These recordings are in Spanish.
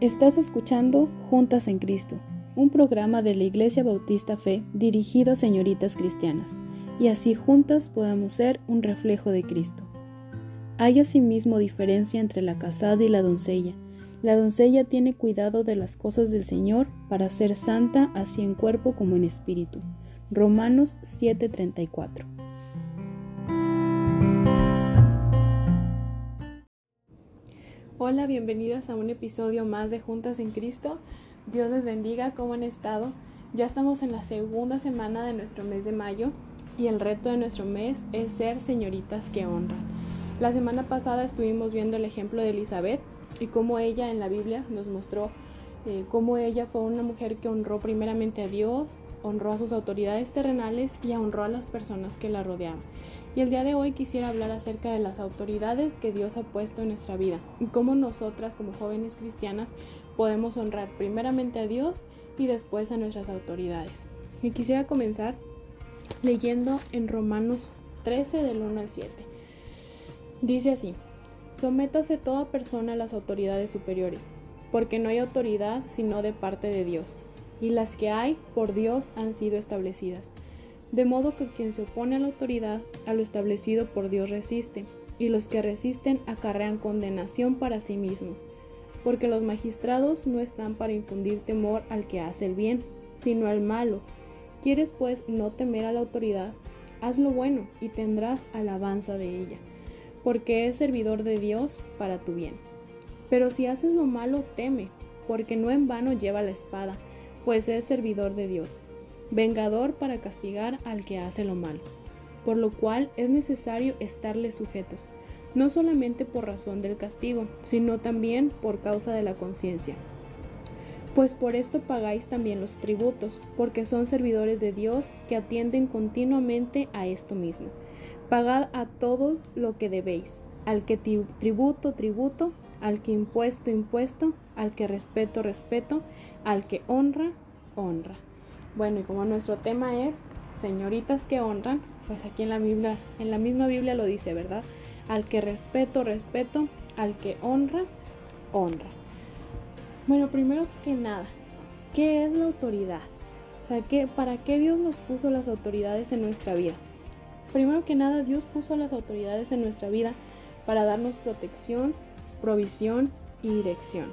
Estás escuchando Juntas en Cristo, un programa de la Iglesia Bautista Fe dirigido a señoritas cristianas, y así juntas podamos ser un reflejo de Cristo. Hay asimismo diferencia entre la casada y la doncella. La doncella tiene cuidado de las cosas del Señor para ser santa así en cuerpo como en espíritu. Romanos 7:34 Hola, bienvenidas a un episodio más de Juntas en Cristo. Dios les bendiga, ¿cómo han estado? Ya estamos en la segunda semana de nuestro mes de mayo y el reto de nuestro mes es ser señoritas que honran. La semana pasada estuvimos viendo el ejemplo de Elizabeth y cómo ella en la Biblia nos mostró eh, cómo ella fue una mujer que honró primeramente a Dios, honró a sus autoridades terrenales y honró a las personas que la rodeaban. Y el día de hoy quisiera hablar acerca de las autoridades que Dios ha puesto en nuestra vida y cómo nosotras como jóvenes cristianas podemos honrar primeramente a Dios y después a nuestras autoridades. Y quisiera comenzar leyendo en Romanos 13 del 1 al 7. Dice así, sométase toda persona a las autoridades superiores, porque no hay autoridad sino de parte de Dios, y las que hay por Dios han sido establecidas de modo que quien se opone a la autoridad, a lo establecido por Dios resiste, y los que resisten acarrean condenación para sí mismos, porque los magistrados no están para infundir temor al que hace el bien, sino al malo. ¿Quieres pues no temer a la autoridad? Haz lo bueno y tendrás alabanza de ella, porque es servidor de Dios para tu bien. Pero si haces lo malo, teme, porque no en vano lleva la espada, pues es servidor de Dios vengador para castigar al que hace lo malo, por lo cual es necesario estarle sujetos, no solamente por razón del castigo, sino también por causa de la conciencia. Pues por esto pagáis también los tributos, porque son servidores de Dios que atienden continuamente a esto mismo. Pagad a todo lo que debéis, al que tributo, tributo, al que impuesto, impuesto, al que respeto, respeto, al que honra, honra. Bueno, y como nuestro tema es señoritas que honran, pues aquí en la Biblia, en la misma Biblia lo dice, ¿verdad? Al que respeto, respeto, al que honra, honra. Bueno, primero que nada, ¿qué es la autoridad? O sea, ¿qué, ¿para qué Dios nos puso las autoridades en nuestra vida? Primero que nada, Dios puso las autoridades en nuestra vida para darnos protección, provisión y dirección.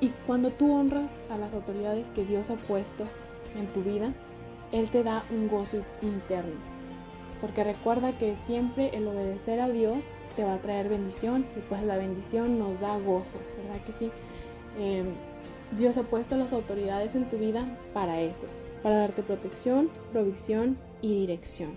Y cuando tú honras a las autoridades que Dios ha puesto en tu vida, Él te da un gozo interno. Porque recuerda que siempre el obedecer a Dios te va a traer bendición y pues la bendición nos da gozo, ¿verdad que sí? Em, Dios ha puesto las autoridades en tu vida para eso, para darte protección, provisión y dirección.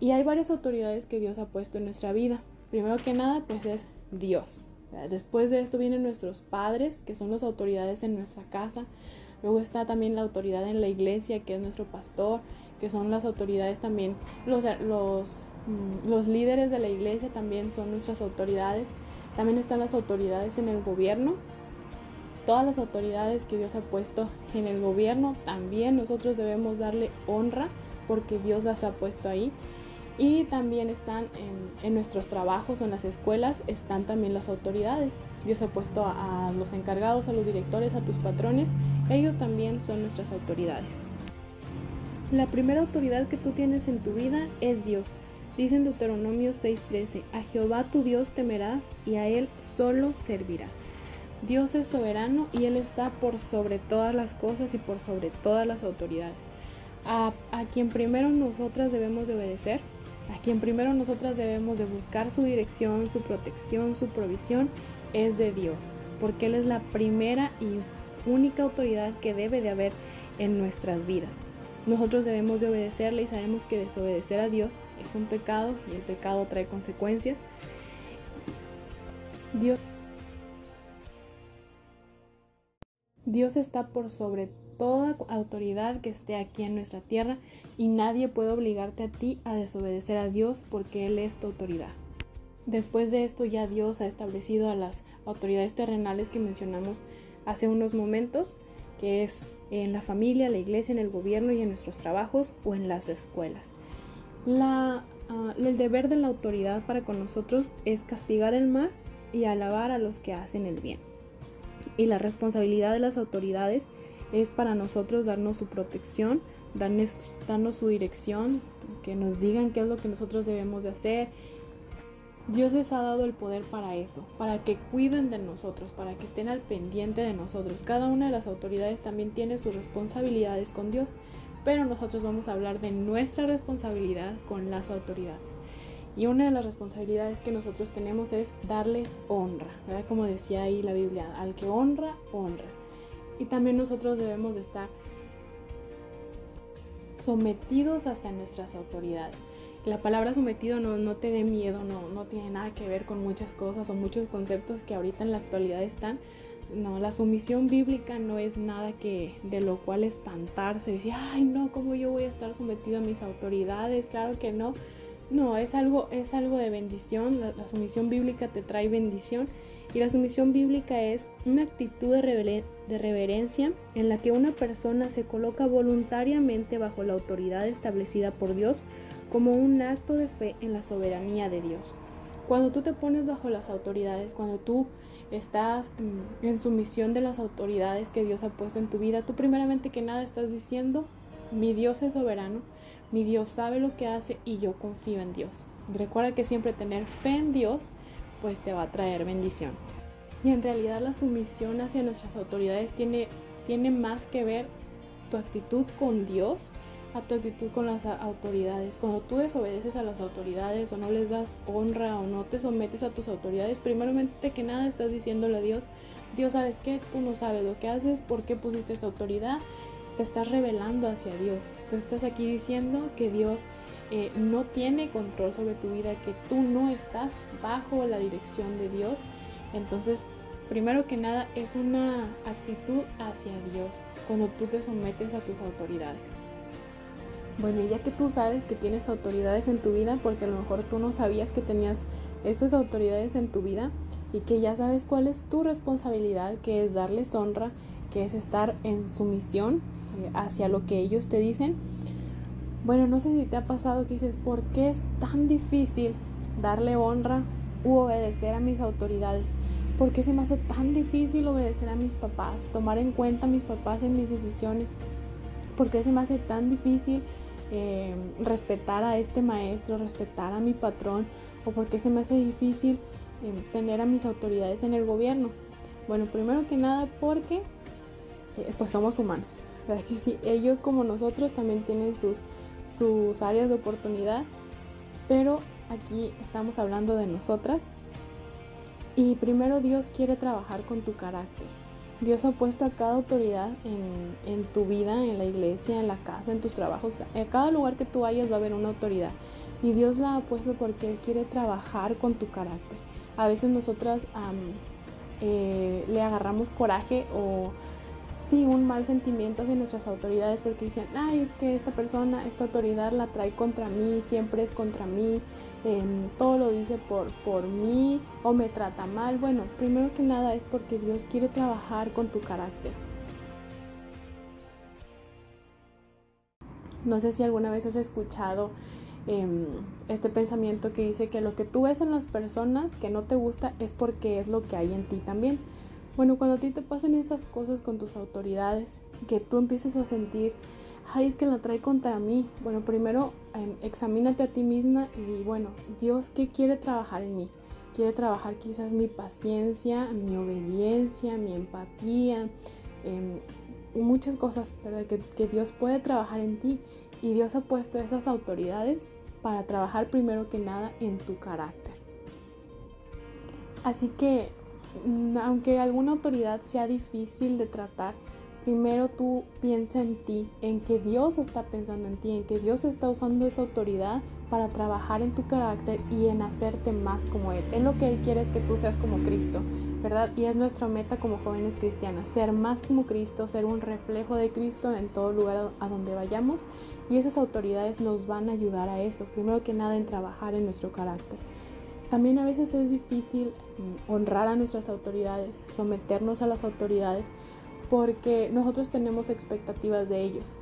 Y hay varias autoridades que Dios ha puesto en nuestra vida. Primero que nada, pues es Dios. Después de esto vienen nuestros padres, que son las autoridades en nuestra casa. Luego está también la autoridad en la iglesia, que es nuestro pastor, que son las autoridades también, los, mm, los líderes de la iglesia también son nuestras autoridades. También están las autoridades en el gobierno. Todas las autoridades que Dios ha puesto en el gobierno, también nosotros debemos darle honra porque Dios las ha puesto ahí. Y también están en, nuestros trabajos o en las escuelas, están también las autoridades. Dios ha puesto a los encargados, a los directores, a tus patrones ellos también son nuestras autoridades. La primera autoridad que tú tienes en tu vida es Dios. Dice en Deuteronomio 6:13, a Jehová tu Dios temerás y a Él solo servirás. Dios es soberano y Él está por sobre todas las cosas y por sobre todas las autoridades. A, a, quien primero nosotras debemos de obedecer, a quien primero nosotras debemos de buscar su dirección, su protección, su provisión, es de Dios, porque Él es la primera y única autoridad que debe de haber en nuestras vidas. Nosotros debemos de obedecerle y sabemos que desobedecer a Dios es un pecado y el pecado trae consecuencias. Dios, Dios está por sobre toda autoridad que esté aquí en nuestra tierra y nadie puede obligarte a ti a desobedecer a Dios porque Él es tu autoridad. Después de esto ya Dios ha establecido a las autoridades terrenales que mencionamos hace unos momentos, que es en la familia, la iglesia, en el gobierno y en nuestros trabajos o en las escuelas. La, ah, el deber de la autoridad para con nosotros es castigar el mal y alabar a los que hacen el bien. Y la responsabilidad de las autoridades es para nosotros darnos su protección, darnos, darnos su dirección, que nos digan qué es lo que nosotros debemos de hacer. Dios les ha dado el poder para eso, para que cuiden de nosotros, para que estén al pendiente de nosotros. Cada una de las autoridades también tiene sus responsabilidades con Dios, pero nosotros vamos a hablar de nuestra responsabilidad con las autoridades. Y una de las responsabilidades que nosotros tenemos es darles honra, ¿verdad? Como decía ahí la Biblia, al que honra, honra. Y también nosotros debemos de estar sometidos hasta nuestras autoridades. La palabra sometido no, no te dé miedo, no, no tiene nada que ver con muchas cosas o muchos conceptos que ahorita en la actualidad están. No, la sumisión bíblica no es nada que de lo cual espantarse, decir, ay no, ¿cómo yo voy a estar sometido a mis autoridades? Claro que no. No, es algo, es algo de bendición. La, sumisión bíblica te trae bendición. Y la sumisión bíblica es una actitud de, de reverencia en la que una persona se coloca voluntariamente bajo la autoridad establecida por Dios como un acto de fe en la soberanía de Dios. Cuando tú te pones bajo las autoridades, cuando tú estás mm, en sumisión de las autoridades que Dios ha puesto en tu vida, tú primeramente que nada estás diciendo, mi Dios es soberano, mi Dios sabe lo que hace y yo confío en Dios. Recuerda que siempre tener fe en Dios pues te va a traer bendición. Y en realidad la sumisión hacia nuestras autoridades tiene, tiene más que ver tu actitud con Dios a tu actitud con las autoridades. Cuando tú desobedeces a las autoridades o no les das honra o no te sometes a tus autoridades, primeramente que nada estás diciéndole a Dios, Dios, ¿sabes qué? Tú no sabes lo que haces, por qué pusiste esta autoridad, te estás revelando hacia Dios. Tú estás aquí diciendo que Dios eh, no tiene control sobre tu vida, que tú no estás bajo la dirección de Dios. Entonces, primero que nada, es una actitud hacia Dios cuando tú te sometes a tus autoridades. Bueno, ya que tú sabes que tienes autoridades en tu vida, porque a lo mejor tú no sabías que tenías estas autoridades en tu vida y que ya sabes cuál es tu responsabilidad, que es darles honra, que es estar en sumisión eh, hacia lo que ellos te dicen. Bueno, no sé si te ha pasado que dices, ¿por qué es tan difícil darle honra u obedecer a mis autoridades? ¿Por qué se me hace tan difícil obedecer a mis papás, tomar en cuenta a mis papás en mis decisiones? ¿Por qué se me hace tan difícil eh, respetar a este maestro, respetar a mi patrón? ¿O por qué se me hace difícil eh, tener a mis autoridades en el gobierno? Bueno, primero que nada porque pues somos humanos. ¿verdad? Que ellos como nosotros también tienen sus, sus áreas de oportunidad, pero aquí estamos hablando de nosotras. Y primero Dios quiere trabajar con tu carácter. Dios ha puesto a cada autoridad en, en, tu vida, en la iglesia, en la casa, en tus trabajos. En cada lugar que tú vayas va a haber una autoridad. Y Dios la ha puesto porque Él quiere trabajar con tu carácter. A veces nosotras eh, le agarramos coraje o sí, un mal sentimiento hacia nuestras autoridades porque dicen, ay, es que esta persona, esta autoridad la trae contra mí, siempre es contra mí, em, todo lo dice por, por mí o me trata mal. Bueno, primero que nada es porque Dios quiere trabajar con tu carácter. No sé si alguna vez has escuchado em, este pensamiento que dice que lo que tú ves en las personas que no te gusta es porque es lo que hay en ti también. Bueno, cuando a ti te pasen estas cosas con tus autoridades, que tú empieces a sentir, ay, es que la trae contra mí. Bueno, primero em, examínate a ti misma y bueno, Dios, ¿qué quiere trabajar en mí? Quiere trabajar quizás mi paciencia, mi obediencia, mi empatía, em, muchas cosas, ¿verdad? Que, que Dios puede trabajar en ti. Y Dios ha puesto esas autoridades para trabajar primero que nada en tu carácter. Así que aunque alguna autoridad sea difícil de tratar, primero tú piensa en ti, en que Dios está pensando en ti, en que Dios está usando esa autoridad para trabajar en tu carácter y en hacerte más como Él. Es lo que Él quiere es que tú seas como Cristo, ¿verdad? Y es nuestra meta como jóvenes cristianas, ser más como Cristo, ser un reflejo de Cristo en todo lugar a donde vayamos. Y esas autoridades nos van a ayudar a eso, primero que nada en trabajar en nuestro carácter. También a veces es difícil mm, honrar a nuestras autoridades, someternos a las autoridades, porque nosotros tenemos expectativas de ellos.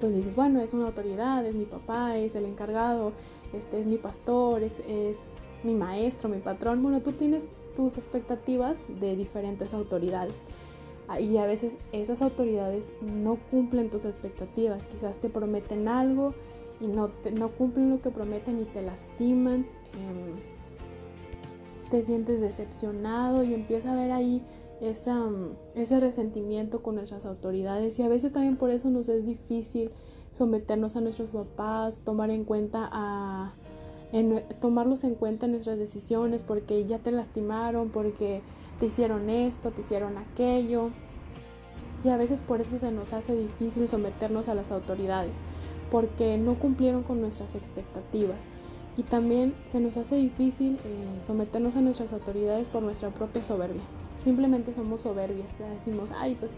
pues dices, bueno, es una autoridad, es mi papá, es el encargado, este es mi pastor, es, es mi maestro, mi patrón. Bueno, tú tienes tus expectativas de diferentes autoridades. Ah, y a veces esas autoridades no cumplen tus expectativas. Quizás te prometen algo y no, no cumplen lo que prometen y te lastiman. Em, te sientes decepcionado y empieza a ver ahí esa, ese resentimiento con nuestras autoridades. Y a veces también por eso nos es difícil someternos a nuestros papás, tomar en cuenta a, tomarlos en cuenta en nuestras decisiones porque ya te lastimaron, porque te hicieron esto, te hicieron aquello. Y a veces por eso se nos hace difícil someternos a las autoridades, porque no cumplieron con nuestras expectativas. Y también se nos hace difícil eh, someternos a nuestras autoridades por nuestra propia soberbia. Simplemente somos soberbias, decimos, ay, pues,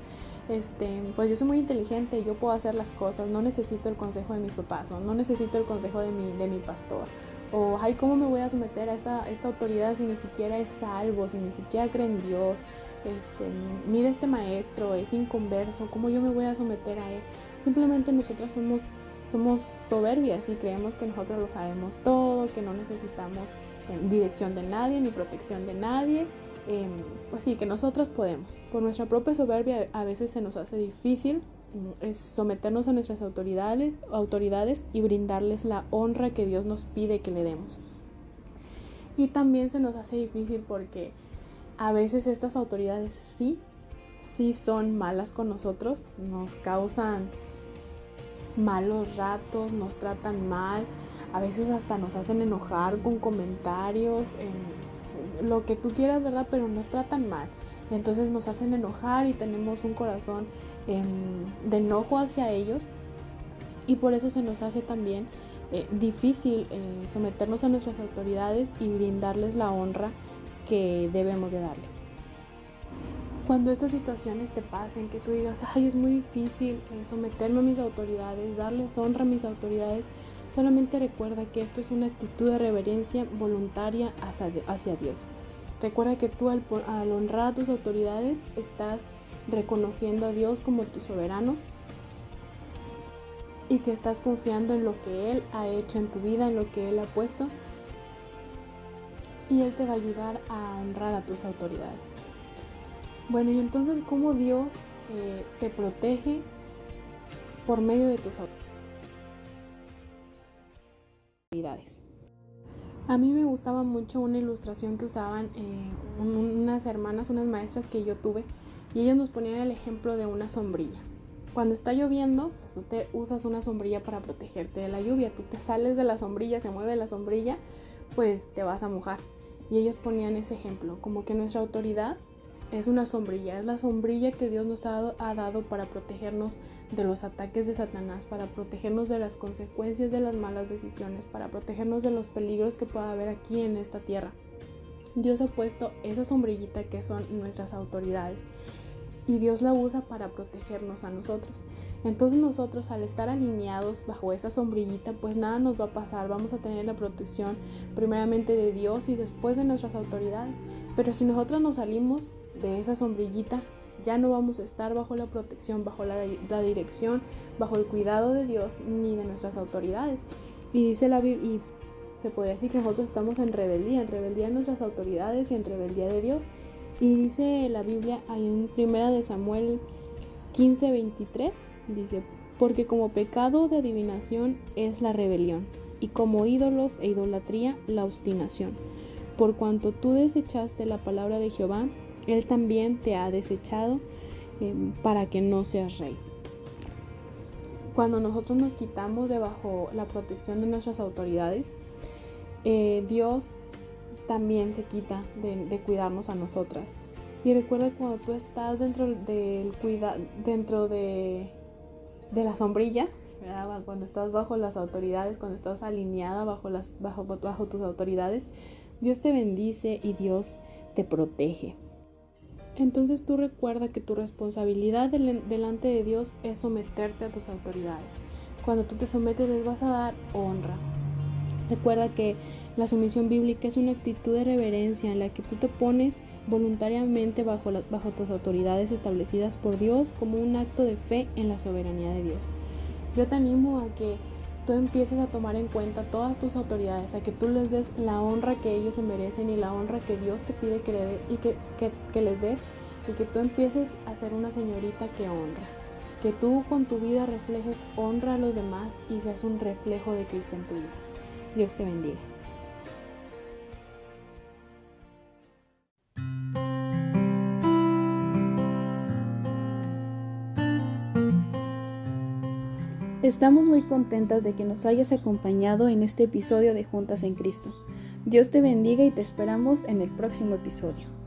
este, pues yo soy muy inteligente yo puedo hacer las cosas, no necesito el consejo de mis papás, o no necesito el consejo de mi, de mi pastor, o ay, ¿cómo me voy a someter a esta, esta autoridad si ni siquiera es salvo, si ni siquiera cree en Dios? Este, mira este maestro, es inconverso, ¿cómo yo me voy a someter a él? Simplemente nosotros somos, somos soberbias y creemos que nosotros lo sabemos todo, que no necesitamos eh, dirección de nadie ni protección de nadie. Eh, pues sí, que nosotros podemos. Por nuestra propia soberbia a veces se nos hace difícil es someternos a nuestras autoridades, autoridades y brindarles la honra que Dios nos pide que le demos. Y también se nos hace difícil porque a veces estas autoridades sí, sí son malas con nosotros, nos causan malos ratos, nos tratan mal, a veces hasta nos hacen enojar con comentarios, lo que tú quieras, ¿verdad? Pero nos tratan mal. Entonces nos hacen enojar y tenemos un corazón Em, de enojo hacia ellos y por eso se nos hace también eh, difícil eh, someternos a nuestras autoridades y brindarles la honra que debemos de darles. Cuando estas situaciones te pasen, que tú digas, ay, es muy difícil eh, someterme a mis autoridades, darles honra a mis autoridades, solamente recuerda que esto es una actitud de reverencia voluntaria hacia, Dios. Recuerda que tú al, al honrar a tus autoridades estás reconociendo a Dios como tu soberano y que estás confiando en lo que Él ha hecho en tu vida, en lo que Él ha puesto. Y Él te va a ayudar a honrar a tus autoridades. Bueno, y entonces, ¿cómo Dios eh, te protege por medio de tus autoridades? A mí me gustaba mucho una ilustración que usaban eh, unas hermanas, unas maestras que yo tuve, y ellos nos ponían el ejemplo de una sombrilla. Cuando está lloviendo, pues tú te usas una sombrilla para protegerte de la lluvia. Tú te sales de la sombrilla, se mueve la sombrilla, pues te vas a mojar. Y ellos ponían ese ejemplo, como que nuestra autoridad es una sombrilla, es la sombrilla que Dios nos ha, ha, dado para protegernos de los ataques de Satanás, para protegernos de las consecuencias de las malas decisiones, para protegernos de los peligros que pueda haber aquí en esta tierra. Dios ha puesto esa sombrillita que son nuestras autoridades y Dios la usa para protegernos a nosotros. Entonces nosotros al estar alineados bajo esa sombrillita, pues nada nos va a pasar, vamos a tener la protección primeramente de Dios y después de nuestras autoridades. Pero si nosotros nos salimos de esa sombrillita, ya no vamos a estar bajo la protección, bajo la, dirección, bajo el cuidado de Dios ni de nuestras autoridades. Y dice la Biblia, y se puede decir que nosotros estamos en rebeldía, en rebeldía de nuestras autoridades y en rebeldía de Dios. Y dice la Biblia ahí en primera de Samuel 15:23, dice, porque como pecado de adivinación es la rebelión, y como ídolos e idolatría la obstinación. Por cuanto tú desechaste la palabra de Jehová, él también te ha desechado em, para que no seas rey. Cuando nosotros nos quitamos debajo la protección de nuestras autoridades, eh, Dios también se quita de, cuidarnos a nosotras. Y recuerda cuando tú estás dentro del cuida, dentro de, de la sombrilla, cuando estás bajo las autoridades, cuando estás alineada bajo, las, bajo, bajo tus autoridades, Dios te bendice y Dios te protege. Entonces tú recuerda que tu responsabilidad delante de Dios es someterte a tus autoridades. Cuando tú te sometes les vas a dar honra. Recuerda que la sumisión bíblica es una actitud de reverencia en la que tú te pones voluntariamente bajo, bajo tus autoridades establecidas por Dios como un acto de fe en la soberanía de Dios. Yo te animo a que tú empieces a tomar en cuenta todas tus autoridades, a que tú les des la honra que ellos se merecen y la honra que Dios te pide que, le y que, que les des y que tú empieces a ser una señorita que honra. Que tú con tu vida reflejes honra a los demás y seas un reflejo de Cristo en tu vida. Dios te bendiga. Estamos muy contentas de que nos hayas acompañado en este episodio de Juntas en Cristo. Dios te bendiga y te esperamos en el próximo episodio.